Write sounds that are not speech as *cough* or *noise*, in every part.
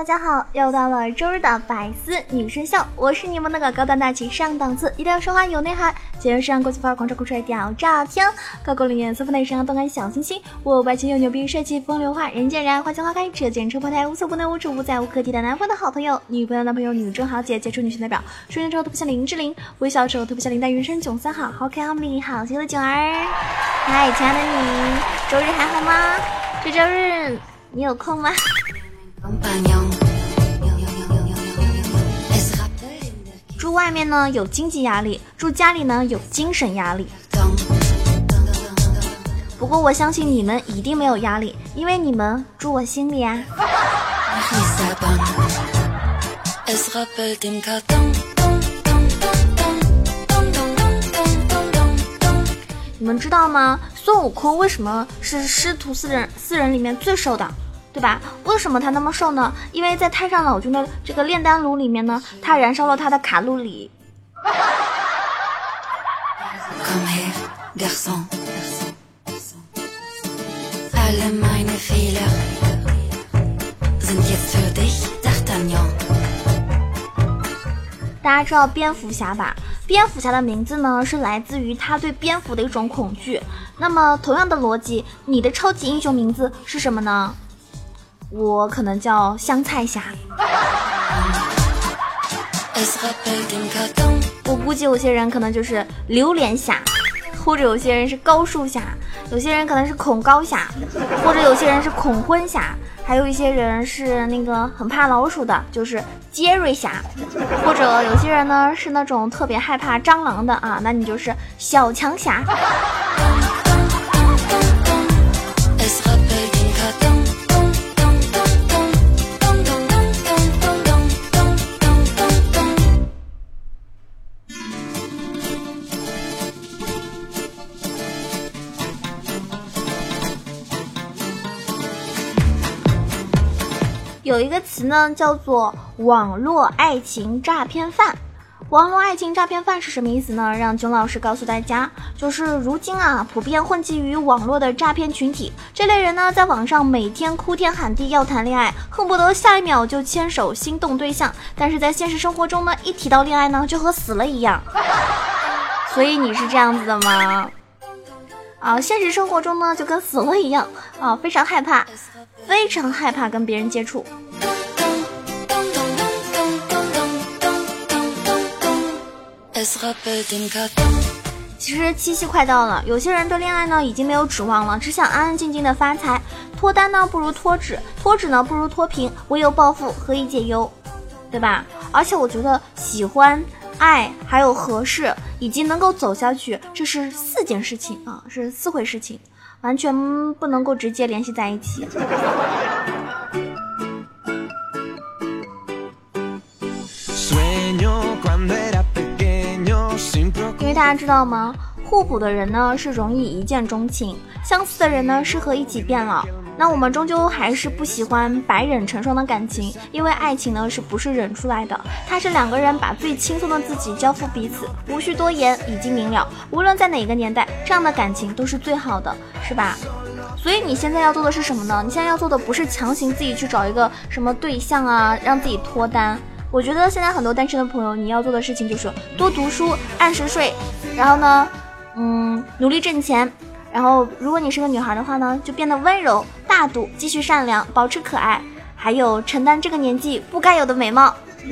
大家好，又到了周日的百思女神秀，我是你们那个高端大气上档次，一定要说话有内涵，节日上国际范儿狂拽酷帅屌炸天，高高冷颜色分内上动感小清新，我白情又牛逼帅气风流话，人见人爱花见花开，车见车爆胎，无所不能无处不在无可替代男朋友的好朋友，女朋友男朋友女中豪杰，杰出女性代表，出现之后特别像林志玲，微笑之后特别像林黛玉，人囧三好，好可爱好美丽好羞的囧儿，嗨，亲爱的你，周日还好吗？这周日你有空吗？住外面呢有经济压力，住家里呢有精神压力。不过我相信你们一定没有压力，因为你们住我心里啊。你们知道吗？孙悟空为什么是师徒四人四人里面最瘦的？对吧？为什么他那么瘦呢？因为在太上老君的这个炼丹炉里面呢，他燃烧了他的卡路里。大家知道蝙蝠侠吧？蝙蝠侠的名字呢，是来自于他对蝙蝠的一种恐惧。那么，同样的逻辑，你的超级英雄名字是什么呢？我可能叫香菜侠，我估计有些人可能就是榴莲侠，或者有些人是高数侠，有些人可能是恐高侠，或者有些人是恐婚侠，还有一些人是那个很怕老鼠的，就是杰瑞侠，或者有些人呢是那种特别害怕蟑螂的啊，那你就是小强侠。有一个词呢，叫做网络爱情诈骗犯。网络爱情诈骗犯是什么意思呢？让囧老师告诉大家，就是如今啊，普遍混迹于网络的诈骗群体。这类人呢，在网上每天哭天喊地要谈恋爱，恨不得下一秒就牵手心动对象，但是在现实生活中呢，一提到恋爱呢，就和死了一样。所以你是这样子的吗？啊，现实生活中呢，就跟死了一样啊，非常害怕。非常害怕跟别人接触。其实七夕快到了，有些人对恋爱呢已经没有指望了，只想安安静静的发财。脱单呢不如脱脂，脱脂呢不如脱贫，唯有暴富何以解忧，对吧？而且我觉得喜欢、爱还有合适以及能够走下去，这是四件事情啊，是四回事情。完全不能够直接联系在一起，因为大家知道吗？互补的人呢是容易一见钟情，相似的人呢适合一起变老。那我们终究还是不喜欢白忍成双的感情，因为爱情呢是不是忍出来的？它是两个人把最轻松的自己交付彼此，无需多言，已经明了。无论在哪个年代，这样的感情都是最好的，是吧？所以你现在要做的是什么呢？你现在要做的不是强行自己去找一个什么对象啊，让自己脱单。我觉得现在很多单身的朋友，你要做的事情就是多读书，按时睡，然后呢？嗯，努力挣钱，然后如果你是个女孩的话呢，就变得温柔大度，继续善良，保持可爱，还有承担这个年纪不该有的美貌，*laughs*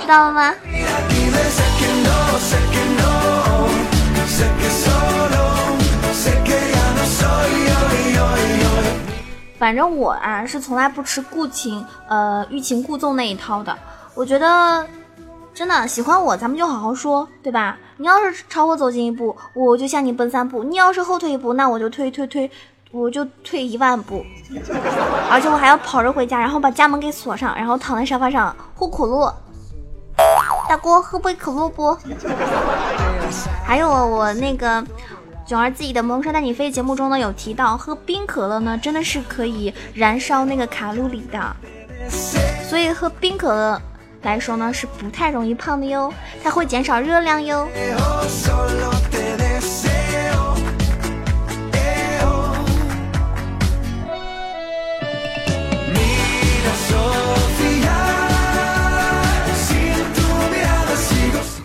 知道了吗？反正我啊是从来不吃故情，呃欲擒故纵那一套的，我觉得。真的喜欢我，咱们就好好说，对吧？你要是朝我走近一步，我就向你奔三步；你要是后退一步，那我就退退退，我就退一万步。而且我还要跑着回家，然后把家门给锁上，然后躺在沙发上呼可乐，大哥喝杯可乐不？还有我那个囧儿自己的《萌生带你飞》节目中呢，有提到喝冰可乐呢，真的是可以燃烧那个卡路里的，所以喝冰可乐来说呢，是不太容易胖的哟，它会减少热量哟。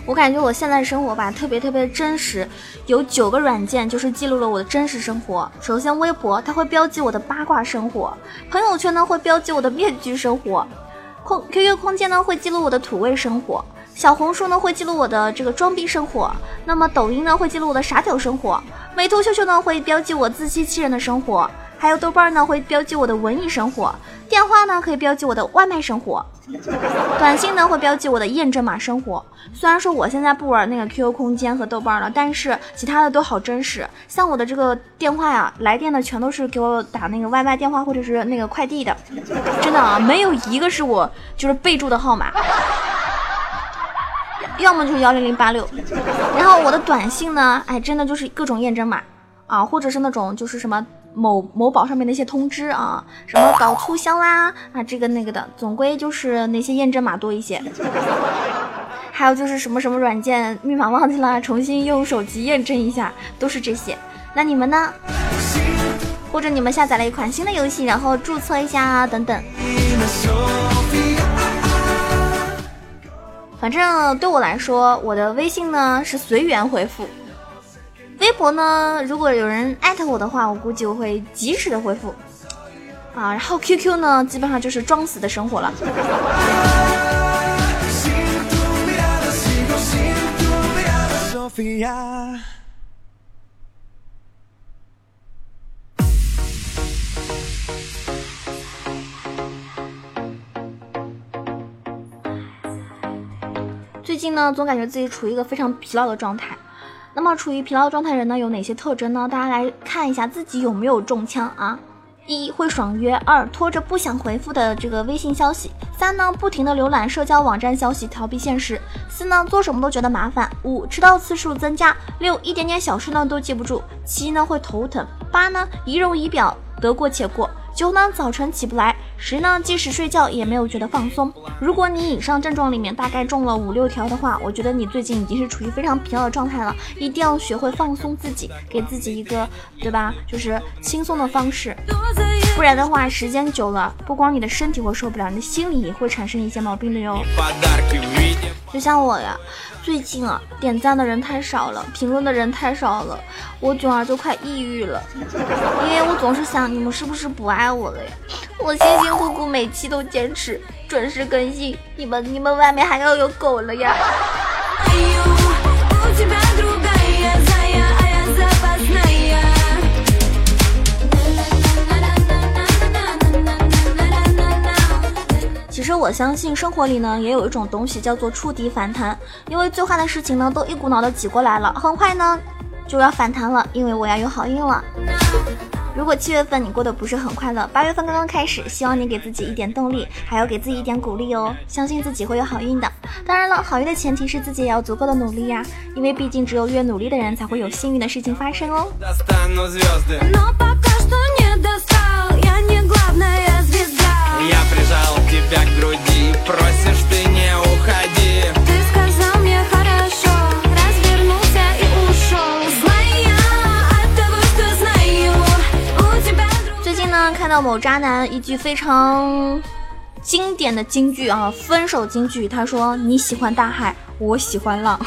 我感觉我现在生活吧，特别特别真实。有九个软件就是记录了我的真实生活。首先，微博它会标记我的八卦生活；朋友圈呢会标记我的面具生活；空 QQ 空间呢会记录我的土味生活；小红书呢会记录我的这个装逼生活；那么抖音呢会记录我的傻屌生活；美图秀秀呢会标记我自欺欺人的生活；还有豆瓣呢会标记我的文艺生活；电话呢可以标记我的外卖生活。短信呢会标记我的验证码生活。虽然说我现在不玩那个 QQ 空间和豆瓣了，但是其他的都好真实。像我的这个电话呀，来电的全都是给我打那个外卖电话或者是那个快递的，真的啊，没有一个是我就是备注的号码，要么就是幺零零八六。然后我的短信呢，哎，真的就是各种验证码啊，或者是那种就是什么。某某宝上面的一些通知啊，什么搞促销啦啊，这个那个的，总归就是那些验证码多一些。*laughs* 还有就是什么什么软件密码忘记了，重新用手机验证一下，都是这些。那你们呢？或者你们下载了一款新的游戏，然后注册一下啊，等等。反正对我来说，我的微信呢是随缘回复。微博呢，如果有人艾特我的话，我估计我会及时的回复啊。然后 QQ 呢，基本上就是装死的生活了。最近呢，总感觉自己处于一个非常疲劳的状态。那么处于疲劳状态人呢，有哪些特征呢？大家来看一下自己有没有中枪啊？一会爽约，二拖着不想回复的这个微信消息，三呢不停的浏览社交网站消息逃避现实，四呢做什么都觉得麻烦，五迟到次数增加，六一点点小事呢都记不住，七呢会头疼，八呢仪容仪表得过且过。九呢，早晨起不来；十呢，即使睡觉也没有觉得放松。如果你以上症状里面大概中了五六条的话，我觉得你最近已经是处于非常疲劳的状态了。一定要学会放松自己，给自己一个，对吧？就是轻松的方式，不然的话，时间久了，不光你的身体会受不了，你的心理也会产生一些毛病的哟。就像我呀。最近啊，点赞的人太少了，评论的人太少了，我囧儿就快抑郁了，因为我总是想你们是不是不爱我了呀？我辛辛苦苦每期都坚持准时更新，你们你们外面还要有狗了呀？*laughs* 其实我相信生活里呢，也有一种东西叫做触底反弹，因为最坏的事情呢都一股脑的挤过来了，很快呢就要反弹了，因为我要有好运了。如果七月份你过得不是很快乐，八月份刚刚开始，希望你给自己一点动力，还要给自己一点鼓励哦，相信自己会有好运的。当然了，好运的前提是自己也要足够的努力呀，因为毕竟只有越努力的人才会有幸运的事情发生哦。最近呢，看到某渣男一句非常经典的金句啊，分手金句。他说：“你喜欢大海，我喜欢浪。”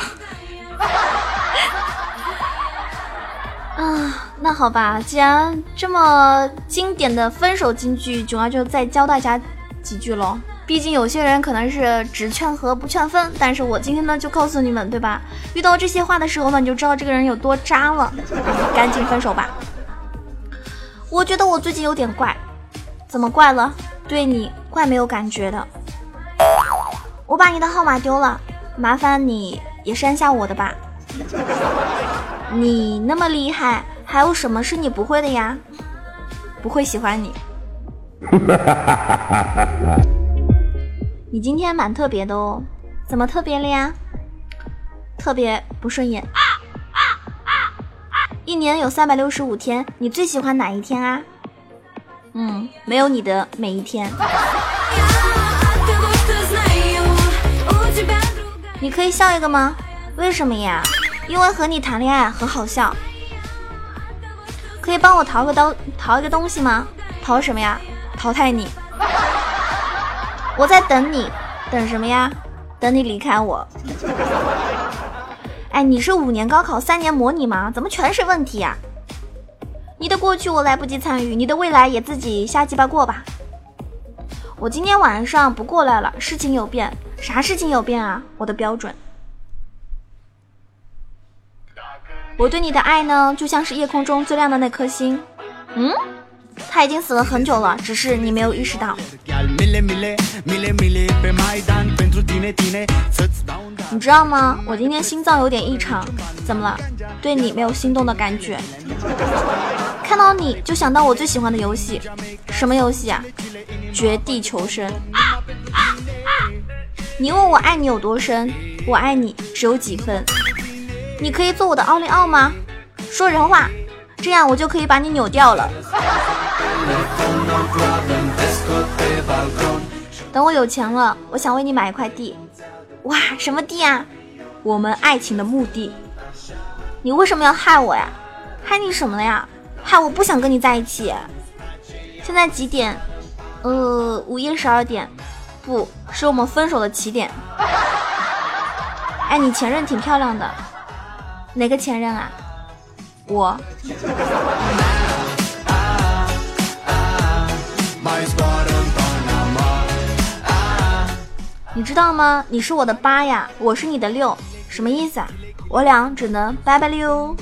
*laughs* 啊，那好吧，既然这么经典的分手金句，囧儿就再教大家。几句喽，毕竟有些人可能是只劝和不劝分，但是我今天呢就告诉你们，对吧？遇到这些话的时候呢，你就知道这个人有多渣了，*laughs* 赶紧分手吧。我觉得我最近有点怪，怎么怪了？对你怪没有感觉的。我把你的号码丢了，麻烦你也删下我的吧。你那么厉害，还有什么是你不会的呀？不会喜欢你。*laughs* 你今天蛮特别的哦，怎么特别了呀？特别不顺眼。一年有三百六十五天，你最喜欢哪一天啊？嗯，没有你的每一天。你可以笑一个吗？为什么呀？因为和你谈恋爱很好笑。可以帮我淘个刀，淘一个东西吗？淘什么呀？淘汰你。我在等你，等什么呀？等你离开我。哎，你是五年高考三年模拟吗？怎么全是问题呀？你的过去我来不及参与，你的未来也自己瞎鸡巴过吧。我今天晚上不过来了，事情有变。啥事情有变啊？我的标准。我对你的爱呢，就像是夜空中最亮的那颗星。嗯，他已经死了很久了，只是你没有意识到。你知道吗？我今天心脏有点异常，怎么了？对你没有心动的感觉？看到你就想到我最喜欢的游戏，什么游戏啊？绝地求生。你问我爱你有多深，我爱你只有几分。你可以做我的奥利奥吗？说人话，这样我就可以把你扭掉了。等我有钱了，我想为你买一块地。哇，什么地啊？我们爱情的墓地。你为什么要害我呀？害你什么了呀？害我不想跟你在一起。现在几点？呃，午夜十二点。不是我们分手的起点。哎，你前任挺漂亮的，哪个前任啊？我。你知道吗？你是我的八呀，我是你的六，什么意思啊？我俩只能拜拜了哟。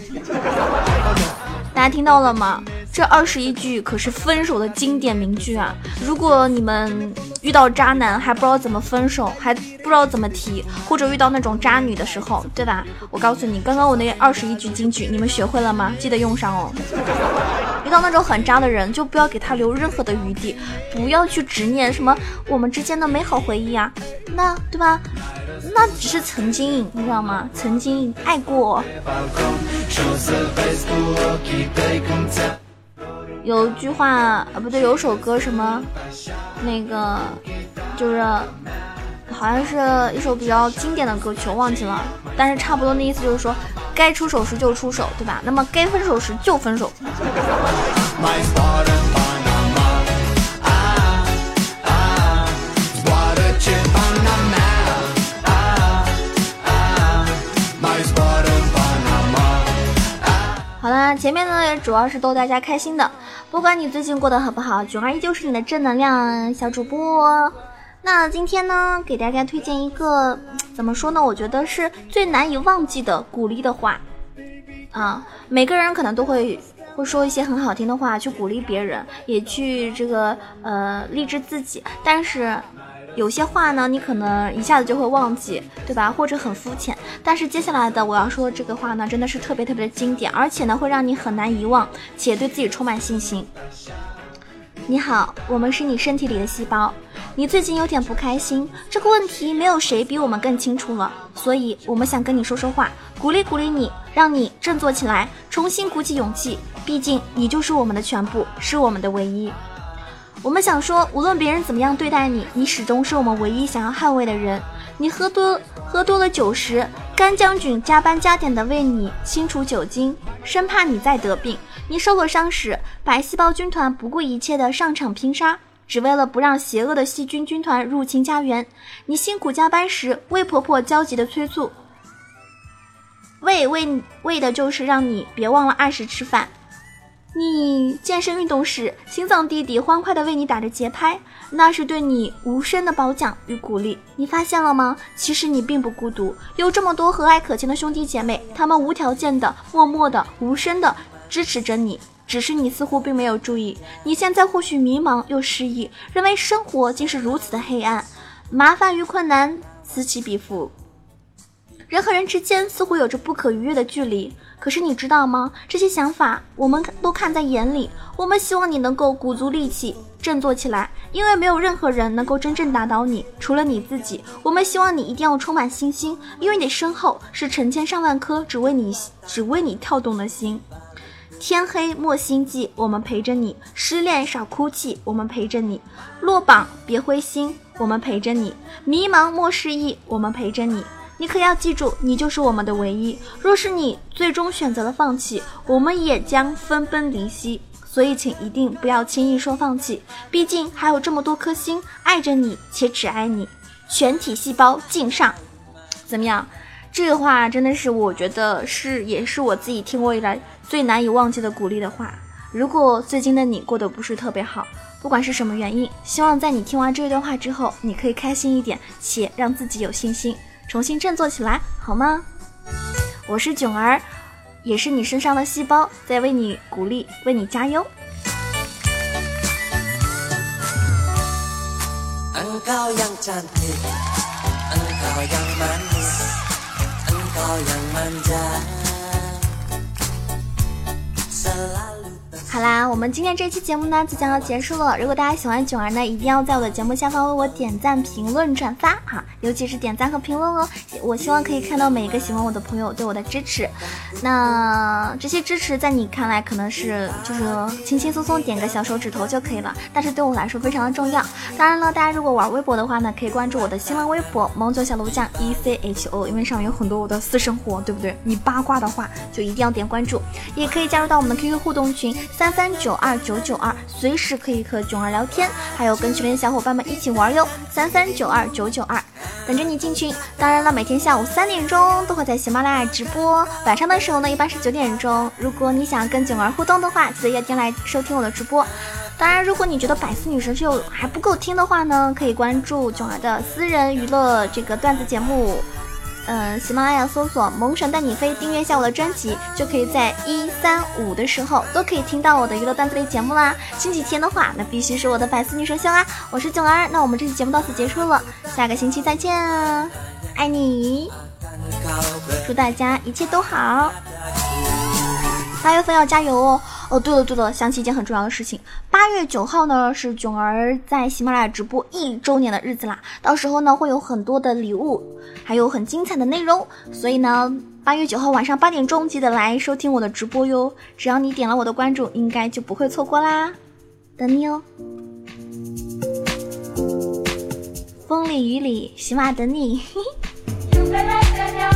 大家听到了吗？这二十一句可是分手的经典名句啊！如果你们遇到渣男还不知道怎么分手，还不知道怎么提，或者遇到那种渣女的时候，对吧？我告诉你，刚刚我那二十一句金句，你们学会了吗？记得用上哦。遇到那种很渣的人，就不要给他留任何的余地，不要去执念什么我们之间的美好回忆啊，那对吧？那只是曾经，你知道吗？曾经爱过。有句话啊，不对，有首歌什么，那个就是，好像是一首比较经典的歌曲，我忘记了。但是差不多那意思就是说，该出手时就出手，对吧？那么该分手时就分手。好啦，前面呢主要是逗大家开心的，不管你最近过得好不好，囧儿依旧是你的正能量小主播。那今天呢，给大家推荐一个怎么说呢？我觉得是最难以忘记的鼓励的话啊。每个人可能都会会说一些很好听的话去鼓励别人，也去这个呃励志自己，但是。有些话呢，你可能一下子就会忘记，对吧？或者很肤浅。但是接下来的我要说的这个话呢，真的是特别特别的经典，而且呢会让你很难遗忘，且对自己充满信心。你好，我们是你身体里的细胞。你最近有点不开心，这个问题没有谁比我们更清楚了，所以我们想跟你说说话，鼓励鼓励你，让你振作起来，重新鼓起勇气。毕竟你就是我们的全部，是我们的唯一。我们想说，无论别人怎么样对待你，你始终是我们唯一想要捍卫的人。你喝多喝多了酒时，甘将军加班加点的为你清除酒精，生怕你再得病。你受了伤时，白细胞军团不顾一切的上场拼杀，只为了不让邪恶的细菌军团入侵家园。你辛苦加班时，魏婆婆焦急的催促，为为为的就是让你别忘了按时吃饭。你健身运动时，心脏弟弟欢快地为你打着节拍，那是对你无声的褒奖与鼓励。你发现了吗？其实你并不孤独，有这么多和蔼可亲的兄弟姐妹，他们无条件的、默默的、无声的支持着你。只是你似乎并没有注意，你现在或许迷茫又失意，认为生活竟是如此的黑暗，麻烦与困难此起彼伏。人和人之间似乎有着不可逾越的距离。可是你知道吗？这些想法我们都看在眼里。我们希望你能够鼓足力气，振作起来，因为没有任何人能够真正打倒你，除了你自己。我们希望你一定要充满信心，因为你身后是成千上万颗只为你、只为你跳动的心。天黑莫心悸，我们陪着你；失恋少哭泣，我们陪着你；落榜别灰心，我们陪着你；迷茫莫失意，我们陪着你。你可要记住，你就是我们的唯一。若是你最终选择了放弃，我们也将分崩离析。所以，请一定不要轻易说放弃，毕竟还有这么多颗心爱着你，且只爱你。全体细胞敬上，怎么样？这个话真的是，我觉得是，也是我自己听过以来最难以忘记的鼓励的话。如果最近的你过得不是特别好，不管是什么原因，希望在你听完这段话之后，你可以开心一点，且让自己有信心。重新振作起来，好吗？我是囧儿，也是你身上的细胞，在为你鼓励，为你加油。好啦，我们今天这期节目呢即将要结束了。如果大家喜欢囧儿呢，一定要在我的节目下方为我点赞、评论、转发哈，尤其是点赞和评论哦。我希望可以看到每一个喜欢我的朋友对我的支持。那这些支持在你看来可能是就是轻轻松松点个小手指头就可以了，但是对我来说非常的重要。当然了，大家如果玩微博的话呢，可以关注我的新浪微博“萌九小炉酱 E C H O”，因为上面有很多我的私生活，对不对？你八卦的话就一定要点关注，也可以加入到我们的 QQ 互动群。三三九二九九二，随时可以和囧儿聊天，还有跟群里的小伙伴们一起玩哟。三三九二九九二，等着你进群。当然了，每天下午三点钟都会在喜马拉雅直播，晚上的时候呢，一般是九点钟。如果你想跟囧儿互动的话，记得要进来收听我的直播。当然，如果你觉得百思女神秀还不够听的话呢，可以关注囧儿的私人娱乐这个段子节目。嗯，喜马拉雅搜索“萌神带你飞”，订阅一下我的专辑，就可以在一三五的时候都可以听到我的娱乐段子类节目啦。星期天的话，那必须是我的百思女神秀啊！我是囧儿，那我们这期节目到此结束了，下个星期再见！爱你，祝大家一切都好，八月份要加油哦！哦，对了对了，想起一件很重要的事情，八月九号呢是囧儿在喜马拉雅直播一周年的日子啦，到时候呢会有很多的礼物，还有很精彩的内容，所以呢八月九号晚上八点钟记得来收听我的直播哟，只要你点了我的关注，应该就不会错过啦，等你哦，风里雨里，喜马等你。嘿嘿。